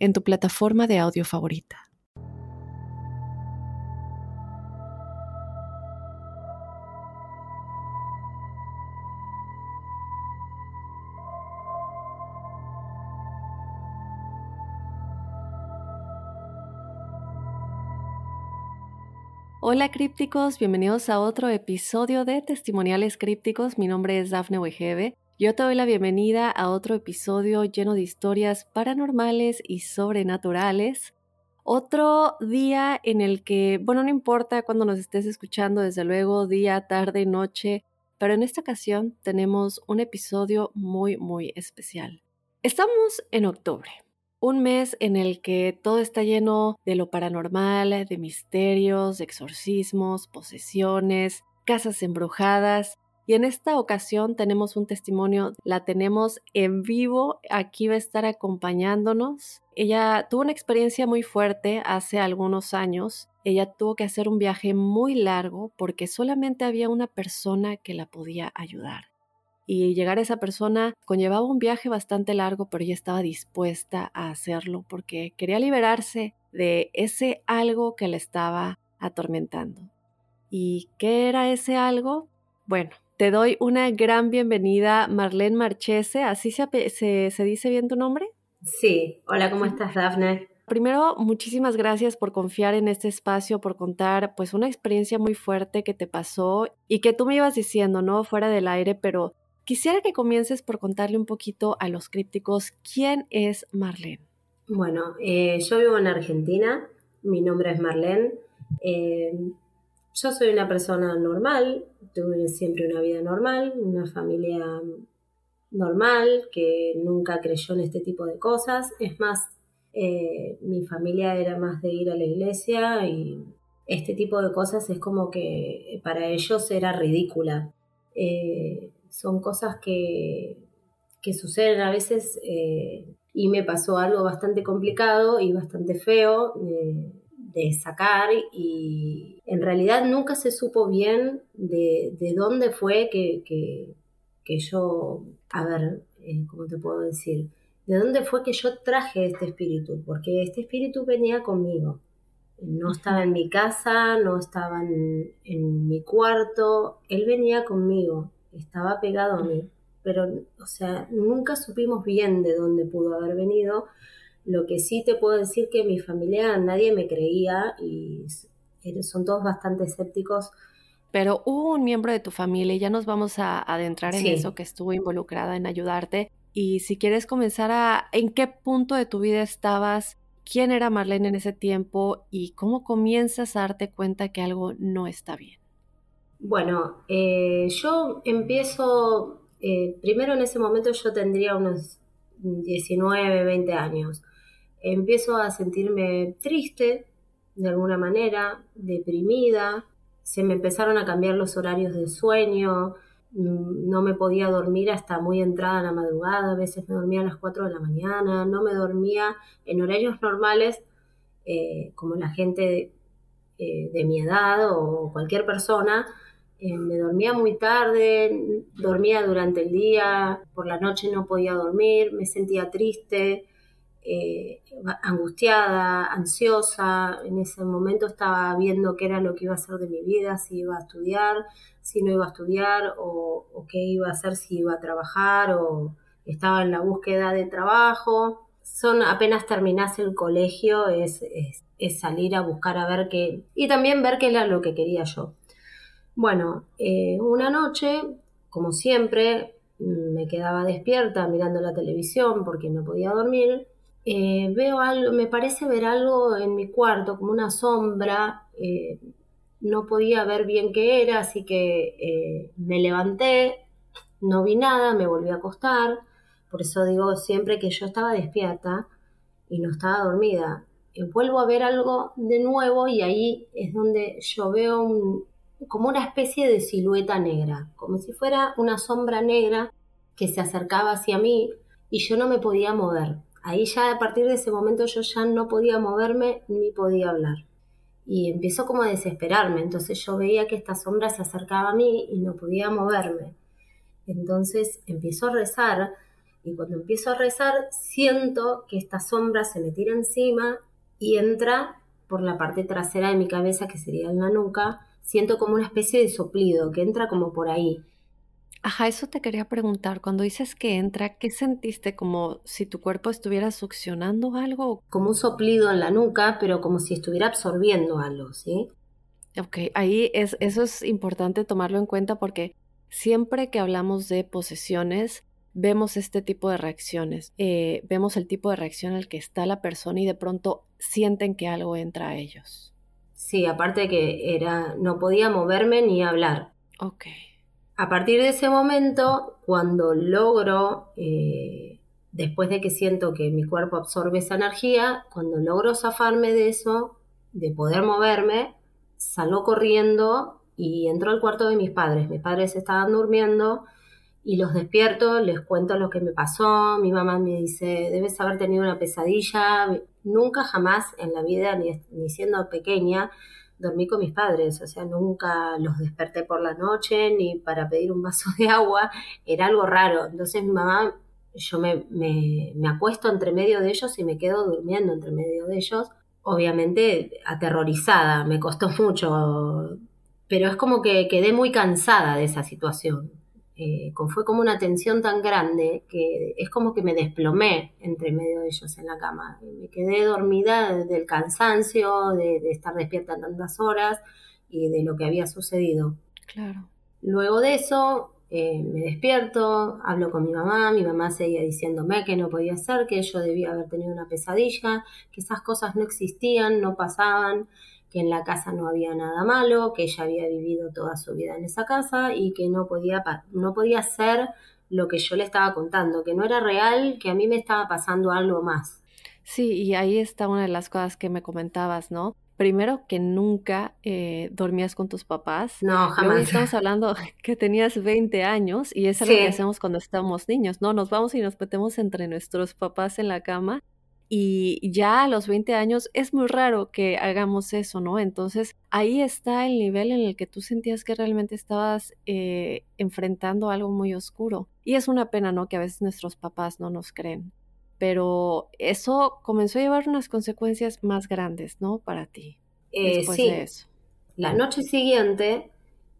en tu plataforma de audio favorita. Hola crípticos, bienvenidos a otro episodio de Testimoniales Crípticos. Mi nombre es Dafne Wegebe yo te doy la bienvenida a otro episodio lleno de historias paranormales y sobrenaturales. Otro día en el que, bueno, no importa cuando nos estés escuchando, desde luego, día, tarde, noche, pero en esta ocasión tenemos un episodio muy, muy especial. Estamos en octubre, un mes en el que todo está lleno de lo paranormal, de misterios, exorcismos, posesiones, casas embrujadas y en esta ocasión tenemos un testimonio, la tenemos en vivo, aquí va a estar acompañándonos. Ella tuvo una experiencia muy fuerte hace algunos años. Ella tuvo que hacer un viaje muy largo porque solamente había una persona que la podía ayudar. Y llegar a esa persona conllevaba un viaje bastante largo, pero ella estaba dispuesta a hacerlo porque quería liberarse de ese algo que la estaba atormentando. ¿Y qué era ese algo? Bueno, te doy una gran bienvenida, Marlene Marchese. ¿Así se, se, dice bien tu nombre? Sí. Hola, ¿cómo estás, Dafne? Primero, muchísimas gracias por confiar en este espacio, por contar pues una experiencia muy fuerte que te pasó y que tú me ibas diciendo, ¿no? Fuera del aire, pero quisiera que comiences por contarle un poquito a los crípticos quién es Marlene. Bueno, eh, yo vivo en Argentina, mi nombre es Marlene. Eh, yo soy una persona normal, tuve siempre una vida normal, una familia normal, que nunca creyó en este tipo de cosas. Es más, eh, mi familia era más de ir a la iglesia y este tipo de cosas es como que para ellos era ridícula. Eh, son cosas que, que, suceden a veces eh, y me pasó algo bastante complicado y bastante feo de sacar y en realidad nunca se supo bien de, dónde fue que, que, yo, a ver, eh, ¿cómo te puedo decir? ¿De dónde fue que yo traje este espíritu? Porque este espíritu venía conmigo. No estaba en mi casa, no estaba en, en mi cuarto, él venía conmigo, estaba pegado a mí. Pero, o sea, nunca supimos bien de dónde pudo haber venido lo que sí te puedo decir que mi familia nadie me creía y son todos bastante escépticos. Pero hubo un miembro de tu familia y ya nos vamos a adentrar en eso que estuvo involucrada en ayudarte. Y si quieres comenzar a, ¿en qué punto de tu vida estabas? ¿Quién era Marlene en ese tiempo? ¿Y cómo comienzas a darte cuenta que algo no está bien? Bueno, eh, yo empiezo, eh, primero en ese momento yo tendría unos 19, 20 años empiezo a sentirme triste de alguna manera, deprimida, se me empezaron a cambiar los horarios del sueño, mm, no me podía dormir hasta muy entrada en la madrugada, a veces me dormía a las 4 de la mañana, no me dormía en horarios normales eh, como la gente eh, de, mi edad o cualquier persona, eh, me dormía muy tarde, dormía durante el día, por la noche no podía dormir, me sentía triste, eh, angustiada, ansiosa. En ese momento estaba viendo qué era lo que iba a hacer de mi vida, si iba a estudiar, si no iba a estudiar, o, qué iba a hacer si iba a trabajar, o estaba en la búsqueda de trabajo. Son apenas terminase el colegio, es, salir a buscar a ver qué. y también ver qué era lo que quería yo. Bueno, eh, una noche, como siempre, me quedaba despierta mirando la televisión porque no podía dormir eh, veo algo, me parece ver algo en mi cuarto, como una sombra, eh, no podía ver bien qué era, así que eh, me levanté, no vi nada, me volví a acostar, por eso digo siempre que yo estaba despierta y no estaba dormida. vuelvo a ver algo de nuevo y ahí es donde yo veo como una especie de silueta negra, como si fuera una sombra negra que se acercaba hacia mí y yo no me podía mover. Ahí ya a partir de ese momento yo ya no podía moverme ni podía hablar. Y empezó como a desesperarme, entonces yo veía que esta sombra se acercaba a mí y no podía moverme. Entonces empiezo a rezar y cuando empiezo a rezar siento que esta sombra se me tira encima y entra por la parte trasera de mi cabeza, que sería en la nuca, siento como una especie de soplido que entra como por ahí. Ajá, eso te quería preguntar. Cuando dices que entra, ¿qué sentiste? ¿Como si tu cuerpo estuviera succionando algo? Como un soplido en la nuca, pero como si estuviera absorbiendo algo, ¿sí? Ok, ahí es, eso es importante tomarlo en cuenta porque siempre que hablamos de posesiones, vemos este tipo de reacciones. Eh, vemos el tipo de reacción el que está la persona y de pronto sienten que algo entra a ellos. Sí, aparte de que era, no podía moverme ni hablar. Ok. A partir de ese momento, cuando logro, eh, después de que siento que mi cuerpo absorbe esa energía, cuando logro zafarme de eso, de poder moverme, salgo corriendo y entro al cuarto de mis padres. Mis padres estaban durmiendo y los despierto, les cuento lo que me pasó, mi mamá me dice, debes haber tenido una pesadilla, nunca jamás en la vida, ni, siendo pequeña, dormí con mis padres, o sea, nunca los desperté por la noche ni para pedir un vaso de agua, era algo raro. Entonces mi mamá, yo me, me, me acuesto entre medio de ellos y me quedo durmiendo entre medio de ellos, obviamente aterrorizada, me costó mucho, pero es como que quedé muy cansada de esa situación. Eh, fue como una tensión tan grande que es como que me desplomé entre medio de ellos en la cama. Me quedé dormida del cansancio, de, estar despierta tantas horas y de lo que había sucedido. Claro. Luego de eso, eh, me despierto, hablo con mi mamá, mi mamá seguía diciéndome que no podía ser, que yo debía haber tenido una pesadilla, que esas cosas no existían, no pasaban, que en la casa no había nada malo, que ella había vivido toda su vida en esa casa y que no podía, no podía ser lo que yo le estaba contando, que no era real, que a mí me estaba pasando algo más. Sí, y ahí está una de las cosas que me comentabas, ¿no? Primero que nunca eh, dormías con tus papás. No, jamás. Luego estamos hablando que tenías 20 años y es algo que hacemos cuando estamos niños, ¿no? Nos vamos y nos metemos entre nuestros papás en la cama y ya a los 20 años es muy raro que hagamos eso, ¿no? Entonces ahí está el nivel en el que tú sentías que realmente estabas eh, enfrentando algo muy oscuro. Y es una pena, ¿no? Que a veces nuestros papás no nos creen. Pero eso comenzó a llevar unas consecuencias más grandes, ¿no? Para ti. Eh, después sí. de eso. La noche siguiente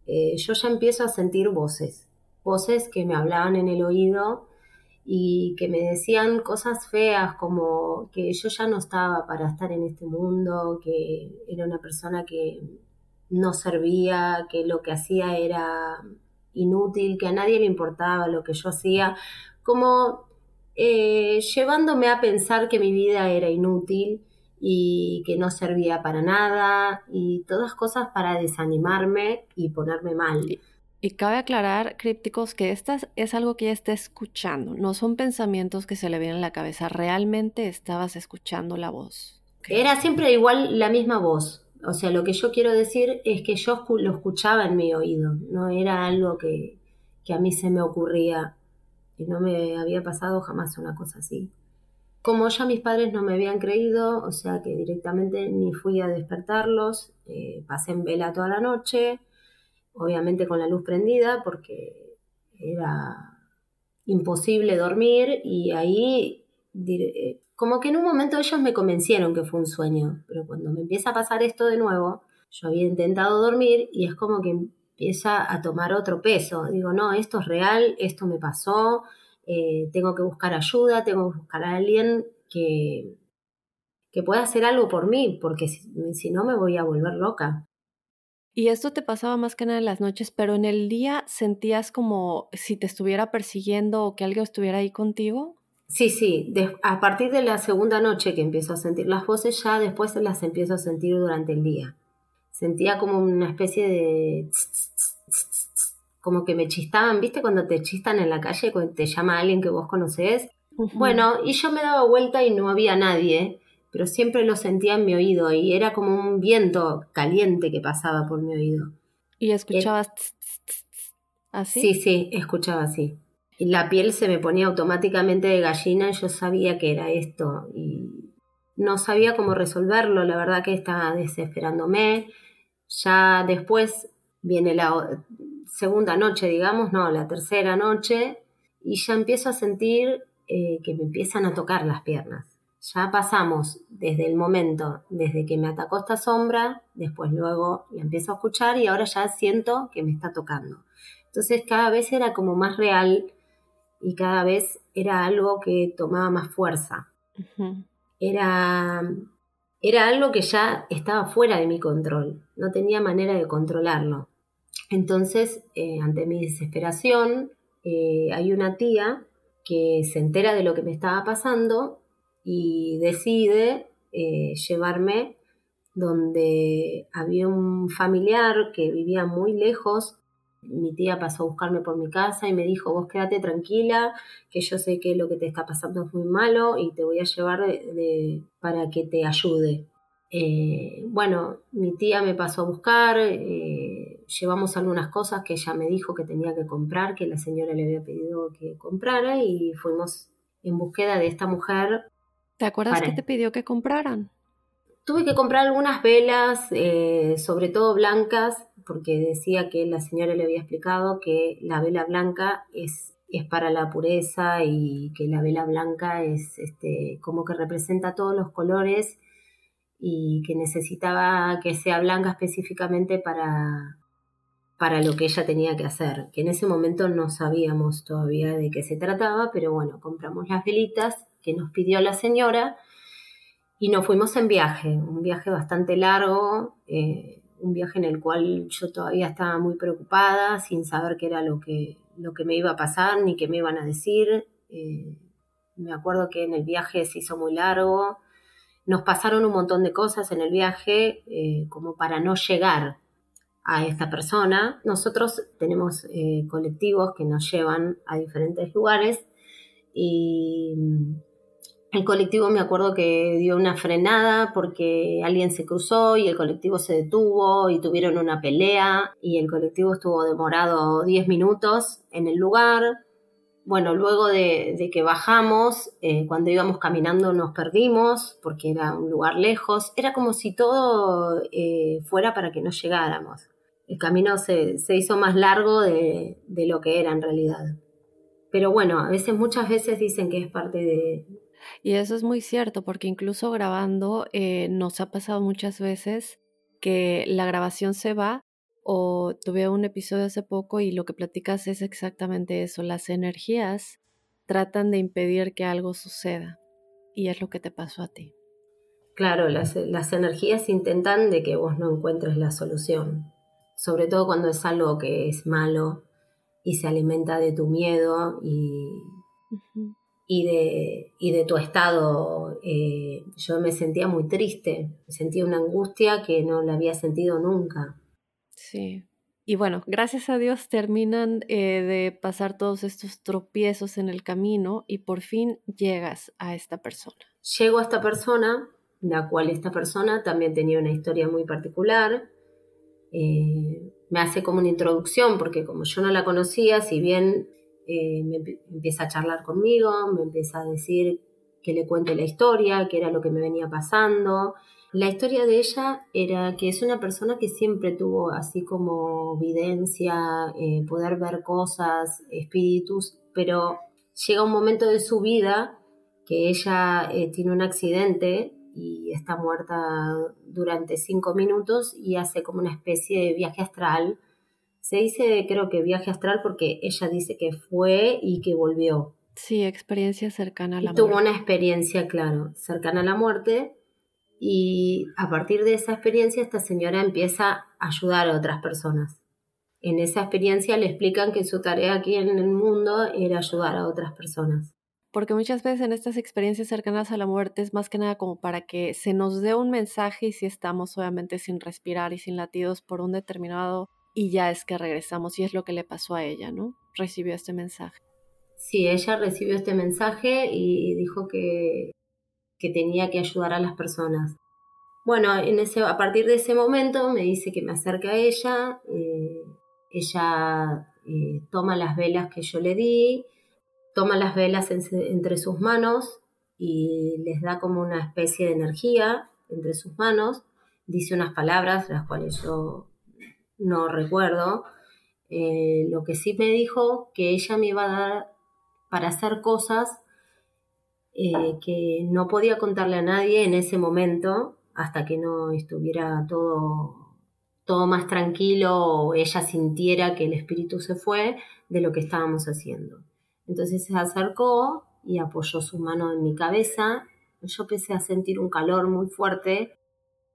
eh, yo ya empiezo a sentir voces. Voces que me hablaban en el oído y que me decían cosas feas como que yo ya no estaba para estar en este mundo, que era una persona que no servía, que lo que hacía era inútil, que a nadie le importaba lo que yo hacía, como eh, llevándome a pensar que mi vida era inútil y que no servía para nada y todas cosas para desanimarme y ponerme mal. Y cabe aclarar, crípticos, que esta es algo que ella está escuchando, no son pensamientos que se le vienen a la cabeza, realmente estabas escuchando la voz. Era siempre igual la misma voz, o sea, lo que yo quiero decir es que yo lo escuchaba en mi oído, no era algo que, que a mí se me ocurría y no me había pasado jamás una cosa así. Como ya mis padres no me habían creído, o sea que directamente ni fui a despertarlos, eh, pasé en vela toda la noche, obviamente con la luz prendida porque era imposible dormir y ahí eh, como que en un momento ellos me convencieron que fue un sueño, pero cuando me empieza a pasar esto de nuevo, yo había intentado dormir y es como que empieza a tomar otro peso. Digo, no, esto es real, esto me pasó, eh, tengo que buscar ayuda, tengo que buscar a alguien que, que pueda hacer algo por mí, porque si no me voy a volver loca. Y esto te pasaba más que nada en las noches, pero en el día sentías como si te estuviera persiguiendo o que alguien estuviera ahí contigo. Sí, sí, a partir de la segunda noche que empiezo a sentir las voces, ya después las empiezo a sentir durante el día. Sentía como una especie de... como que me chistaban, ¿viste? Cuando te chistan en la calle, cuando te llama alguien que vos conocés. Bueno, y yo me daba vuelta y no había nadie pero siempre lo sentía en mi oído y era como un viento caliente que pasaba por mi oído. ¿Y escuchabas así? Sí, sí, escuchaba así. Y la piel se me ponía automáticamente de gallina y yo sabía que era esto y no sabía cómo resolverlo, la verdad que estaba desesperándome. Ya después viene la segunda noche, digamos, no, la tercera noche, y ya empiezo a sentir eh, que me empiezan a tocar las piernas. Ya pasamos desde el momento, desde que me atacó esta sombra, después luego la empiezo a escuchar y ahora ya siento que me está tocando. Entonces cada vez era como más real y cada vez era algo que tomaba más fuerza. Era era algo que ya estaba fuera de mi control, no tenía manera de controlarlo. Entonces, eh, ante mi desesperación, eh, hay una tía que se entera de lo que me estaba pasando y decide eh, llevarme donde había un familiar que vivía muy lejos. Mi tía pasó a buscarme por mi casa y me dijo, vos quédate tranquila, que yo sé que lo que te está pasando es muy malo y te voy a llevar para que te ayude. Eh, bueno, mi tía me pasó a buscar, eh, llevamos algunas cosas que ella me dijo que tenía que comprar, que la señora le había pedido que comprara y fuimos en búsqueda de esta mujer. ¿Te acuerdas que te pidió que compraran? Tuve que comprar algunas velas, eh, sobre todo blancas, porque decía que la señora le había explicado que la vela blanca es, es para la pureza y que la vela blanca es este, como que representa todos los colores y que necesitaba que sea blanca específicamente para, para lo que ella tenía que hacer, que en ese momento no sabíamos todavía de qué se trataba, pero bueno, compramos las velitas que nos pidió la señora y nos fuimos en viaje, un viaje bastante largo, eh, un viaje en el cual yo todavía estaba muy preocupada, sin saber qué era lo que, lo que me iba a pasar ni qué me iban a decir. Eh, me acuerdo que en el viaje se hizo muy largo, nos pasaron un montón de cosas en el viaje eh, como para no llegar a esta persona. Nosotros tenemos colectivos que nos llevan a diferentes lugares y el colectivo me acuerdo que dio una frenada porque alguien se cruzó y el colectivo se detuvo y tuvieron una pelea y el colectivo estuvo demorado 10 minutos en el lugar bueno, luego de, que bajamos, eh, cuando íbamos caminando nos perdimos porque era un lugar lejos. Era como si todo eh, fuera para que no llegáramos. El camino se, hizo más largo de, lo que era en realidad. Pero bueno, a veces, muchas veces dicen que es parte de... Y eso es muy cierto, porque incluso grabando eh, nos ha pasado muchas veces que la grabación se va o tuve un episodio hace poco y lo que platicas es exactamente eso. Las energías tratan de impedir que algo suceda y es lo que te pasó a ti. Claro, las, las energías intentan de que vos no encuentres la solución, sobre todo cuando es algo que es malo y se alimenta de tu miedo y, y, de, y de tu estado. Eh, yo me sentía muy triste, sentía una angustia que no la había sentido nunca. Sí. Y bueno, gracias a Dios terminan eh, de pasar todos estos tropiezos en el camino y por fin llegas a esta persona. Llego a esta persona, la cual esta persona también tenía una historia muy particular. Eh, me hace como una introducción porque como yo no la conocía, si bien eh, me empieza a charlar conmigo, me empieza a decir que le cuente la historia, que era lo que me venía pasando, la historia de ella era que es una persona que siempre tuvo así como videncia, eh, poder ver cosas, espíritus, pero llega un momento de su vida que ella eh, tiene un accidente y está muerta durante cinco minutos y hace como una especie de viaje astral. Se dice, creo que viaje astral porque ella dice que fue y que volvió. Sí, experiencia cercana a la muerte. Tuvo una experiencia, claro, cercana a la muerte y a partir de esa experiencia esta señora empieza a ayudar a otras personas. En esa experiencia le explican que su tarea aquí en el mundo era ayudar a otras personas. Porque muchas veces en estas experiencias cercanas a la muerte es más que nada como para que se nos dé un mensaje y si estamos obviamente sin respirar y sin latidos por un determinado y ya es que regresamos y es lo que le pasó a ella, ¿no? Recibió este mensaje. Sí, ella recibió este mensaje y dijo que que tenía que ayudar a las personas. Bueno, en ese, a partir de ese momento me dice que me acerque a ella, eh, ella eh, toma las velas que yo le di, toma las velas entre sus manos y les da como una especie de energía entre sus manos, dice unas palabras, las cuales yo no recuerdo. Eh, lo que sí me dijo que ella me iba a dar para hacer cosas que no podía contarle a nadie en ese momento, hasta que no estuviera todo, todo más tranquilo o ella sintiera que el espíritu se fue de lo que estábamos haciendo. Entonces se acercó y apoyó su mano en mi cabeza. Yo empecé a sentir un calor muy fuerte.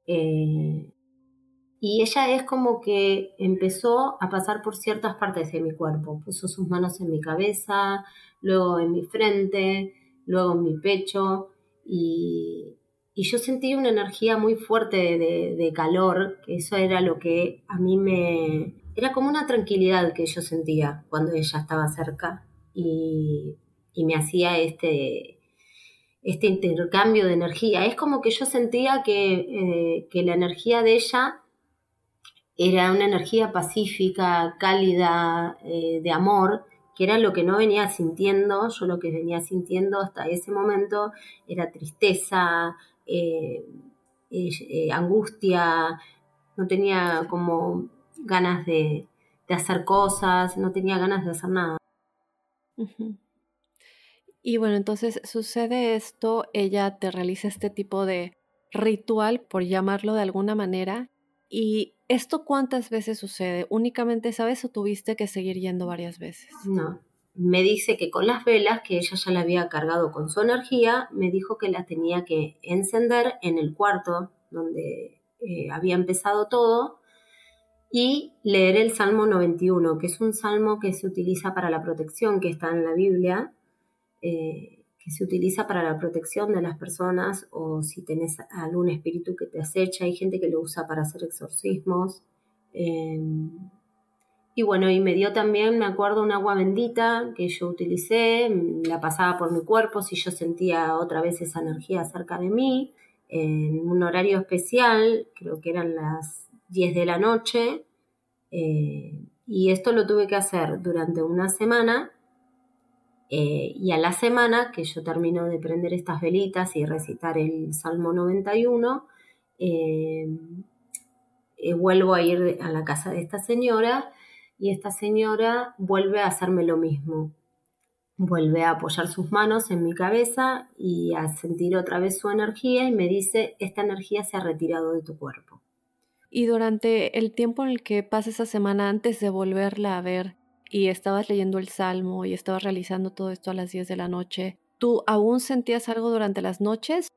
Eh, y ella es como que empezó a pasar por ciertas partes de mi cuerpo. Puso sus manos en mi cabeza, luego en mi frente, luego en mi pecho. Y, y yo sentí una energía muy fuerte de, calor, que eso era lo que a mí me... Era como una tranquilidad que yo sentía cuando ella estaba cerca y, me hacía este, este intercambio de energía. Es como que yo sentía que, eh, la energía de ella era una energía pacífica, cálida, eh, de amor, que era lo que no venía sintiendo. Yo lo que venía sintiendo hasta ese momento era tristeza, eh, eh, angustia, no tenía como ganas de, hacer cosas, no tenía ganas de hacer nada. Y bueno, entonces sucede esto, ella te realiza este tipo de ritual, por llamarlo de alguna manera, y ¿esto cuántas veces sucede? ¿Únicamente sabes o tuviste que seguir yendo varias veces? No, me dice que con las velas, que ella ya la había cargado con su energía, me dijo que las tenía que encender en el cuarto donde eh, había empezado todo y leer el Salmo 91, que es un salmo que se utiliza para la protección, que está en la Biblia, eh, que se utiliza para la protección de las personas o si tenés algún espíritu que te acecha, hay gente que lo usa para hacer exorcismos. Eh, y bueno, y me dio también, me acuerdo, un agua bendita que yo utilicé, la pasaba por mi cuerpo si yo sentía otra vez esa energía cerca de mí, en un horario especial, creo que eran las 10 de la noche, eh, y esto lo tuve que hacer durante una semana, eh, y a la semana que yo termino de prender estas velitas y recitar el Salmo 91, eh, vuelvo a ir a la casa de esta señora, y esta señora vuelve a hacerme lo mismo. Vuelve a apoyar sus manos en mi cabeza y a sentir otra vez su energía y me dice, esta energía se ha retirado de tu cuerpo. Y durante el tiempo en el que pasa esa semana antes de volverla a ver y estabas leyendo el Salmo y estabas realizando todo esto a las 10 de la noche, ¿tú aún sentías algo durante las noches?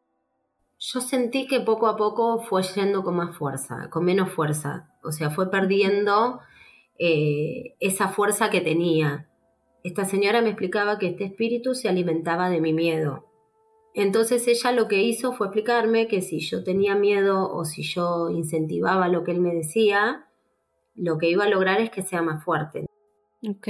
Yo sentí que poco a poco fue yendo con más fuerza, con menos fuerza. O sea, fue perdiendo eh, esa fuerza que tenía. Esta señora me explicaba que este espíritu se alimentaba de mi miedo. Entonces ella lo que hizo fue explicarme que si yo tenía miedo o si yo incentivaba lo que él me decía, lo que iba a lograr es que sea más fuerte. Ok.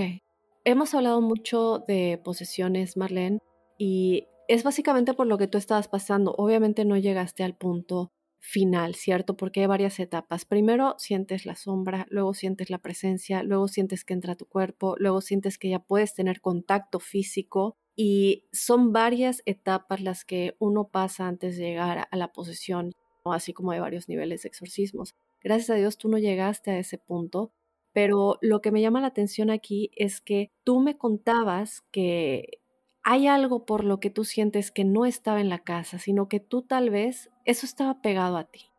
Hemos hablado mucho de posesiones, Marlene, y es básicamente por lo que tú estabas pasando. Obviamente no llegaste al punto final, ¿cierto? Porque hay varias etapas. Primero sientes la sombra, luego sientes la presencia, luego sientes que entra tu cuerpo, luego sientes que ya puedes tener contacto físico y son varias etapas las que uno pasa antes de llegar a la posesión, así como hay varios niveles de exorcismos. Gracias a Dios tú no llegaste a ese punto, pero lo que me llama la atención aquí es que tú me contabas que hay algo por lo que tú sientes que no estaba en la casa, sino que tú tal vez eso estaba pegado a ti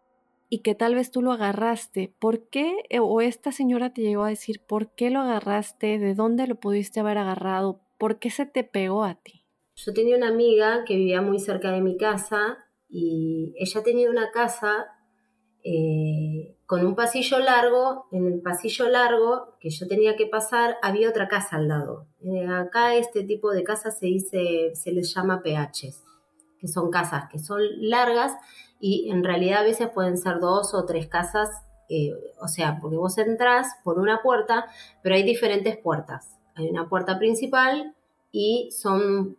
y que tal vez tú lo agarraste. ¿Por qué? Eh, o esta señora te llegó a decir, ¿por qué lo agarraste? ¿De dónde lo pudiste haber agarrado? ¿Por qué se te pegó a ti? Yo tenía una amiga que vivía muy cerca de mi casa y ella tenía una casa eh, con un pasillo largo, en el pasillo largo que yo tenía que pasar había otra casa al lado. Eh, acá este tipo de casas se dice, se les llama PHs, que son casas que son largas y en realidad a veces pueden ser dos o tres casas, eh, o sea, porque vos entrás por una puerta, pero hay diferentes puertas. Hay una puerta principal y son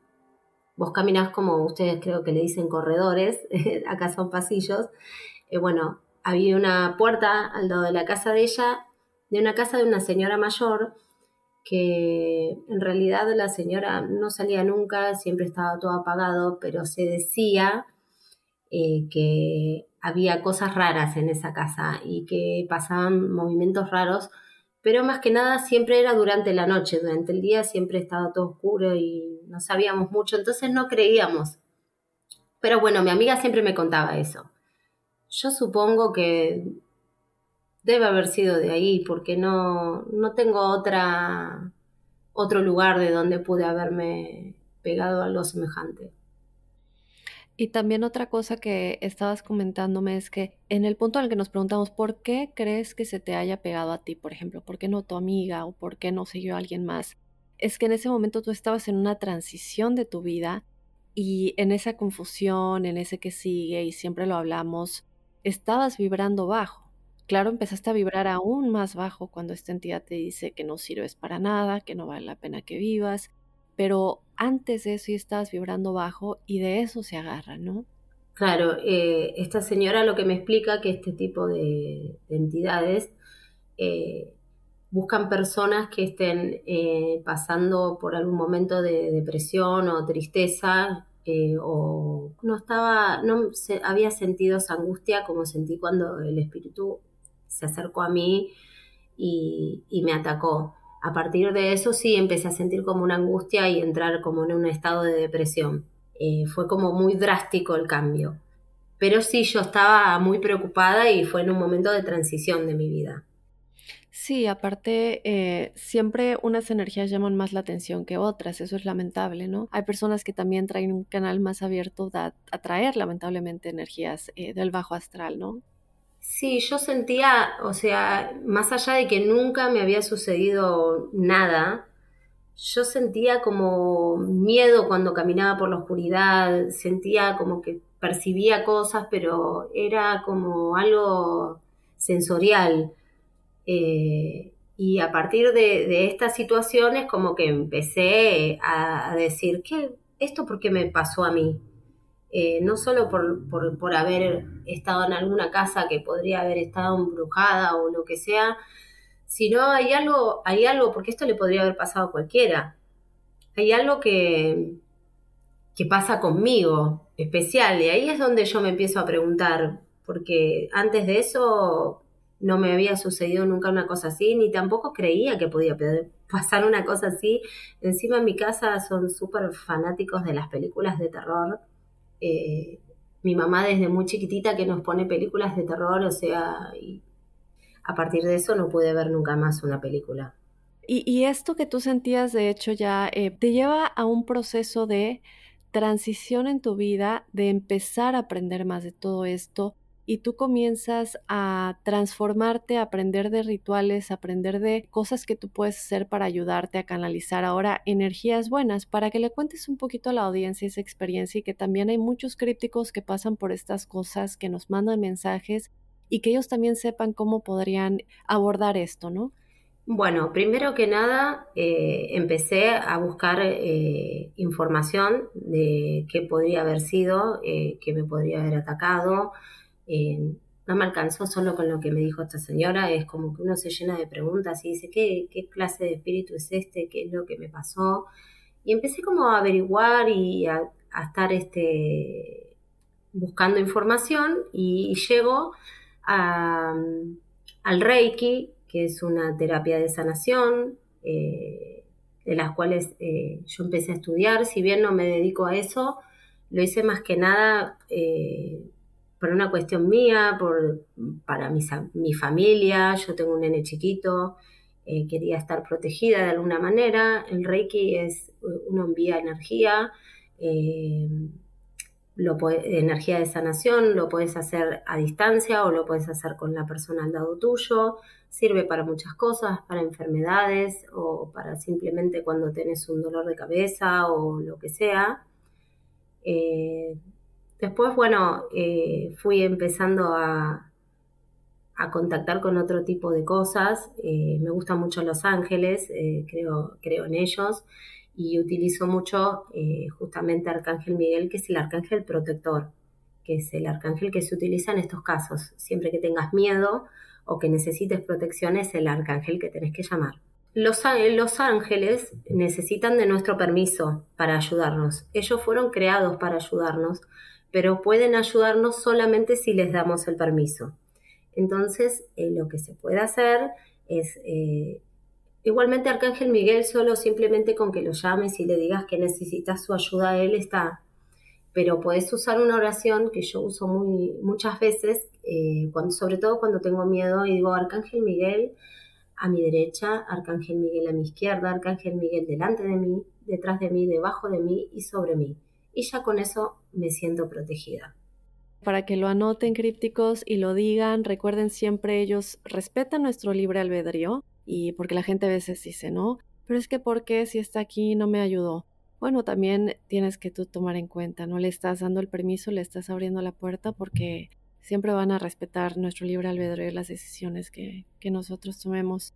vos caminás como ustedes creo que le dicen corredores, acá son pasillos. Bueno, había una puerta al lado de la casa de ella, de una casa de una señora mayor, que en realidad la señora no salía nunca, siempre estaba todo apagado, pero se decía eh, que había cosas raras en esa casa y que pasaban movimientos raros pero más que nada siempre era durante la noche, durante el día siempre estaba todo oscuro y no sabíamos mucho, entonces no creíamos. Pero bueno, mi amiga siempre me contaba eso. Yo supongo que debe haber sido de ahí, porque no, no tengo otra, otro lugar de donde pude haberme pegado algo semejante. Y también otra cosa que estabas comentándome es que en el punto en el que nos preguntamos por qué crees que se te haya pegado a ti, por ejemplo, por qué no tu amiga o por qué no siguió alguien más, es que en ese momento tú estabas en una transición de tu vida y en esa confusión, en ese que sigue y siempre lo hablamos, estabas vibrando bajo. Claro, empezaste a vibrar aún más bajo cuando esta entidad te dice que no sirves para nada, que no vale la pena que vivas, pero antes de eso ya estabas vibrando bajo y de eso se agarra, ¿no? Claro, eh, esta señora lo que me explica que este tipo de, entidades eh, buscan personas que estén eh, pasando por algún momento de depresión o tristeza o no estaba, no se, había sentido esa angustia como sentí cuando el espíritu se acercó a mí y me atacó a partir de eso sí empecé a sentir como una angustia y entrar como en un estado de depresión. Eh, fue como muy drástico el cambio. Pero sí, yo estaba muy preocupada y fue en un momento de transición de mi vida. Sí, aparte, eh, siempre unas energías llaman más la atención que otras, eso es lamentable, ¿no? Hay personas que también traen un canal más abierto a atraer lamentablemente energías eh, del bajo astral, ¿no? Sí, yo sentía, o sea, más allá de que nunca me había sucedido nada, yo sentía como miedo cuando caminaba por la oscuridad, sentía como que percibía cosas, pero era como algo sensorial. Eh, y a partir de, estas situaciones como que empecé a, decir, ¿qué? ¿Esto por qué me pasó a mí? Eh, no solo por, haber estado en alguna casa que podría haber estado embrujada o lo que sea, sino hay algo, hay algo, porque esto le podría haber pasado a cualquiera, hay algo que, que pasa conmigo, especial, y ahí es donde yo me empiezo a preguntar, porque antes de eso no me había sucedido nunca una cosa así, ni tampoco creía que podía pasar una cosa así. Encima en mi casa son súper fanáticos de las películas de terror eh, mi mamá desde muy chiquitita que nos pone películas de terror, o sea, y a partir de eso no pude ver nunca más una película. Y, esto que tú sentías, de hecho, ya eh, te lleva a un proceso de transición en tu vida, de empezar a aprender más de todo esto, y tú comienzas a transformarte, a aprender de rituales, a aprender de cosas que tú puedes hacer para ayudarte a canalizar ahora energías buenas, para que le cuentes un poquito a la audiencia esa experiencia y que también hay muchos crípticos que pasan por estas cosas, que nos mandan mensajes y que ellos también sepan cómo podrían abordar esto, ¿no? Bueno, primero que nada, eh, empecé a buscar eh, información de qué podría haber sido, eh, qué me podría haber atacado, eh, no me alcanzó solo con lo que me dijo esta señora, es como que uno se llena de preguntas y dice, ¿qué, clase de espíritu es este? ¿Qué es lo que me pasó? Y empecé como a averiguar y a, estar este, buscando información y, llego al Reiki, que es una terapia de sanación, eh, de las cuales eh, yo empecé a estudiar, si bien no me dedico a eso, lo hice más que nada por una cuestión mía, por, para mi, familia, yo tengo un nene chiquito, eh, quería estar protegida de alguna manera. El Reiki es, uno envía energía, eh, lo energía de sanación, lo puedes hacer a distancia o lo puedes hacer con la persona al lado tuyo. Sirve para muchas cosas, para enfermedades o para simplemente cuando tienes un dolor de cabeza o lo que sea. Eh, Después, bueno, eh, fui empezando a, contactar con otro tipo de cosas. Eh, me gustan mucho Los Ángeles, eh, creo, creo en ellos. y utilizo mucho justamente Arcángel Miguel, que es el arcángel protector, que es el arcángel que se utiliza en estos casos. Siempre que tengas miedo o que necesites protección es el arcángel que tenés que llamar. Los ángeles necesitan de nuestro permiso para ayudarnos. Ellos fueron creados para ayudarnos, pero pueden ayudarnos solamente si les damos el permiso. Entonces, eh, lo que se puede hacer es eh, Igualmente Arcángel Miguel solo simplemente con que lo llames y le digas que necesitas su ayuda, él está. Pero puedes usar una oración que yo uso muy, muchas veces, eh, sobre todo cuando tengo miedo, y digo Arcángel Miguel a mi derecha, Arcángel Miguel a mi izquierda, Arcángel Miguel delante de mí, detrás de mí, debajo de mí y sobre mí. Y ya con eso me siento protegida. Para que lo anoten crípticos y lo digan, recuerden siempre ellos respetan nuestro libre albedrío y porque la gente a veces dice, no, pero es que ¿por qué si está aquí no me ayudó? Bueno, también tienes que tú tomar en cuenta, no le estás dando el permiso, le estás abriendo la puerta porque siempre van a respetar nuestro libre albedrío y las decisiones que, que nosotros tomemos.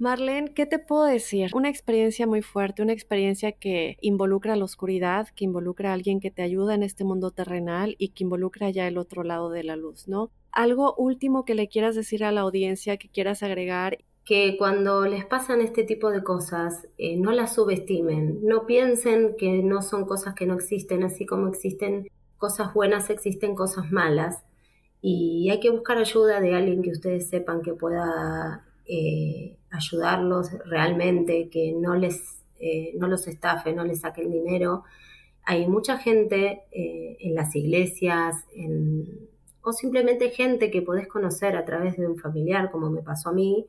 Marlene, ¿qué te puedo decir? Una experiencia muy fuerte, una experiencia que involucra la oscuridad, que involucra a alguien que te ayuda en este mundo terrenal y que involucra ya el otro lado de la luz, ¿no? Algo último que le quieras decir a la audiencia, que quieras agregar que cuando les pasan este tipo de cosas eh, no las subestimen, no piensen que no son cosas que no existen, así como existen cosas buenas, existen cosas malas. Y hay que buscar ayuda de alguien que ustedes sepan que pueda eh, ayudarlos realmente, que no les eh, no los estafe, no les saque el dinero. Hay mucha gente en las iglesias, o simplemente gente que podés conocer a través de un familiar, como me pasó a mí,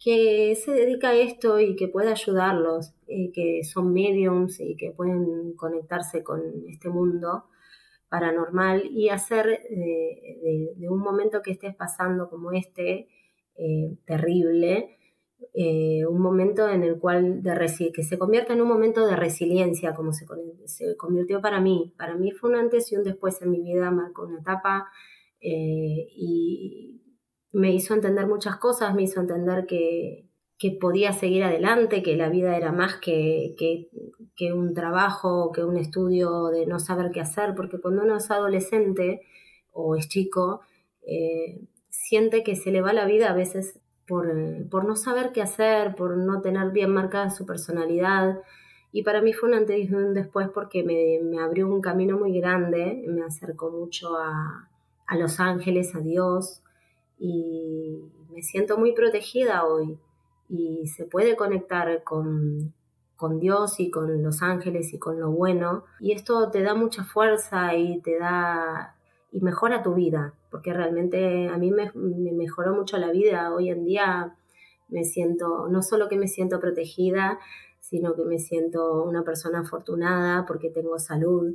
que se dedica a esto y que puede ayudarlos, eh, que son mediums y que pueden conectarse con este mundo paranormal y hacer eh, de, un momento que estés pasando como este eh, un momento en el cual de que se convierta en un momento de resiliencia, como se, convirtió para mí. Para mí fue un antes y un después en mi vida, marcó una etapa y me hizo entender muchas cosas, me hizo entender que, podía seguir adelante, que la vida era más que, que, un trabajo, que un estudio de no saber qué hacer, porque cuando uno es adolescente o es chico, eh, siente que se le va la vida a veces por, por, no saber qué hacer, por no tener bien marcada su personalidad. Y para mí fue un antes y un después porque me, me abrió un camino muy grande, me acercó mucho a, a Los Ángeles, a Dios, y me siento muy protegida hoy y se puede conectar con, con Dios y con los ángeles y con lo bueno y esto te da mucha fuerza y te da y mejora tu vida porque realmente a mí me, me mejoró mucho la vida hoy en día me siento no solo que me siento protegida sino que me siento una persona afortunada porque tengo salud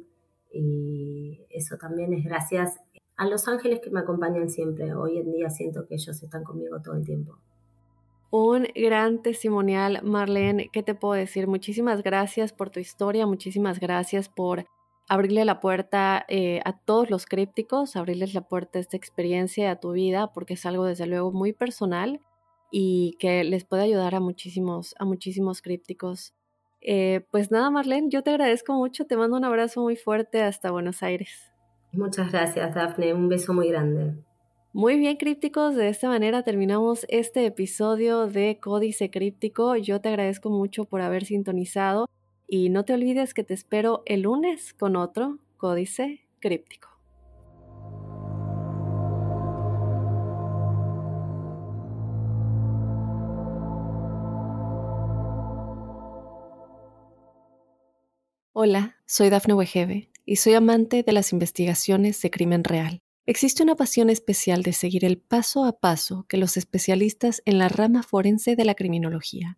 y eso también es gracias a los ángeles que me acompañan siempre. Hoy en día siento que ellos están conmigo todo el tiempo. Un gran testimonial, Marlene. ¿Qué te puedo decir? Muchísimas gracias por tu historia, muchísimas gracias por abrirle la puerta eh, a todos los crípticos, abrirles la puerta a esta experiencia, a tu vida, porque es algo desde luego muy personal y que les puede ayudar a muchísimos, a muchísimos crípticos. Eh, pues nada, Marlene, yo te agradezco mucho, te mando un abrazo muy fuerte hasta Buenos Aires. Muchas gracias, Dafne. Un beso muy grande. Muy bien, crípticos. De esta manera terminamos este episodio de Códice Críptico. Yo te agradezco mucho por haber sintonizado y no te olvides que te espero el lunes con otro Códice Críptico. Hola, soy Dafne Wegebe y soy amante de las investigaciones de crimen real. Existe una pasión especial de seguir el paso a paso que los especialistas en la rama forense de la criminología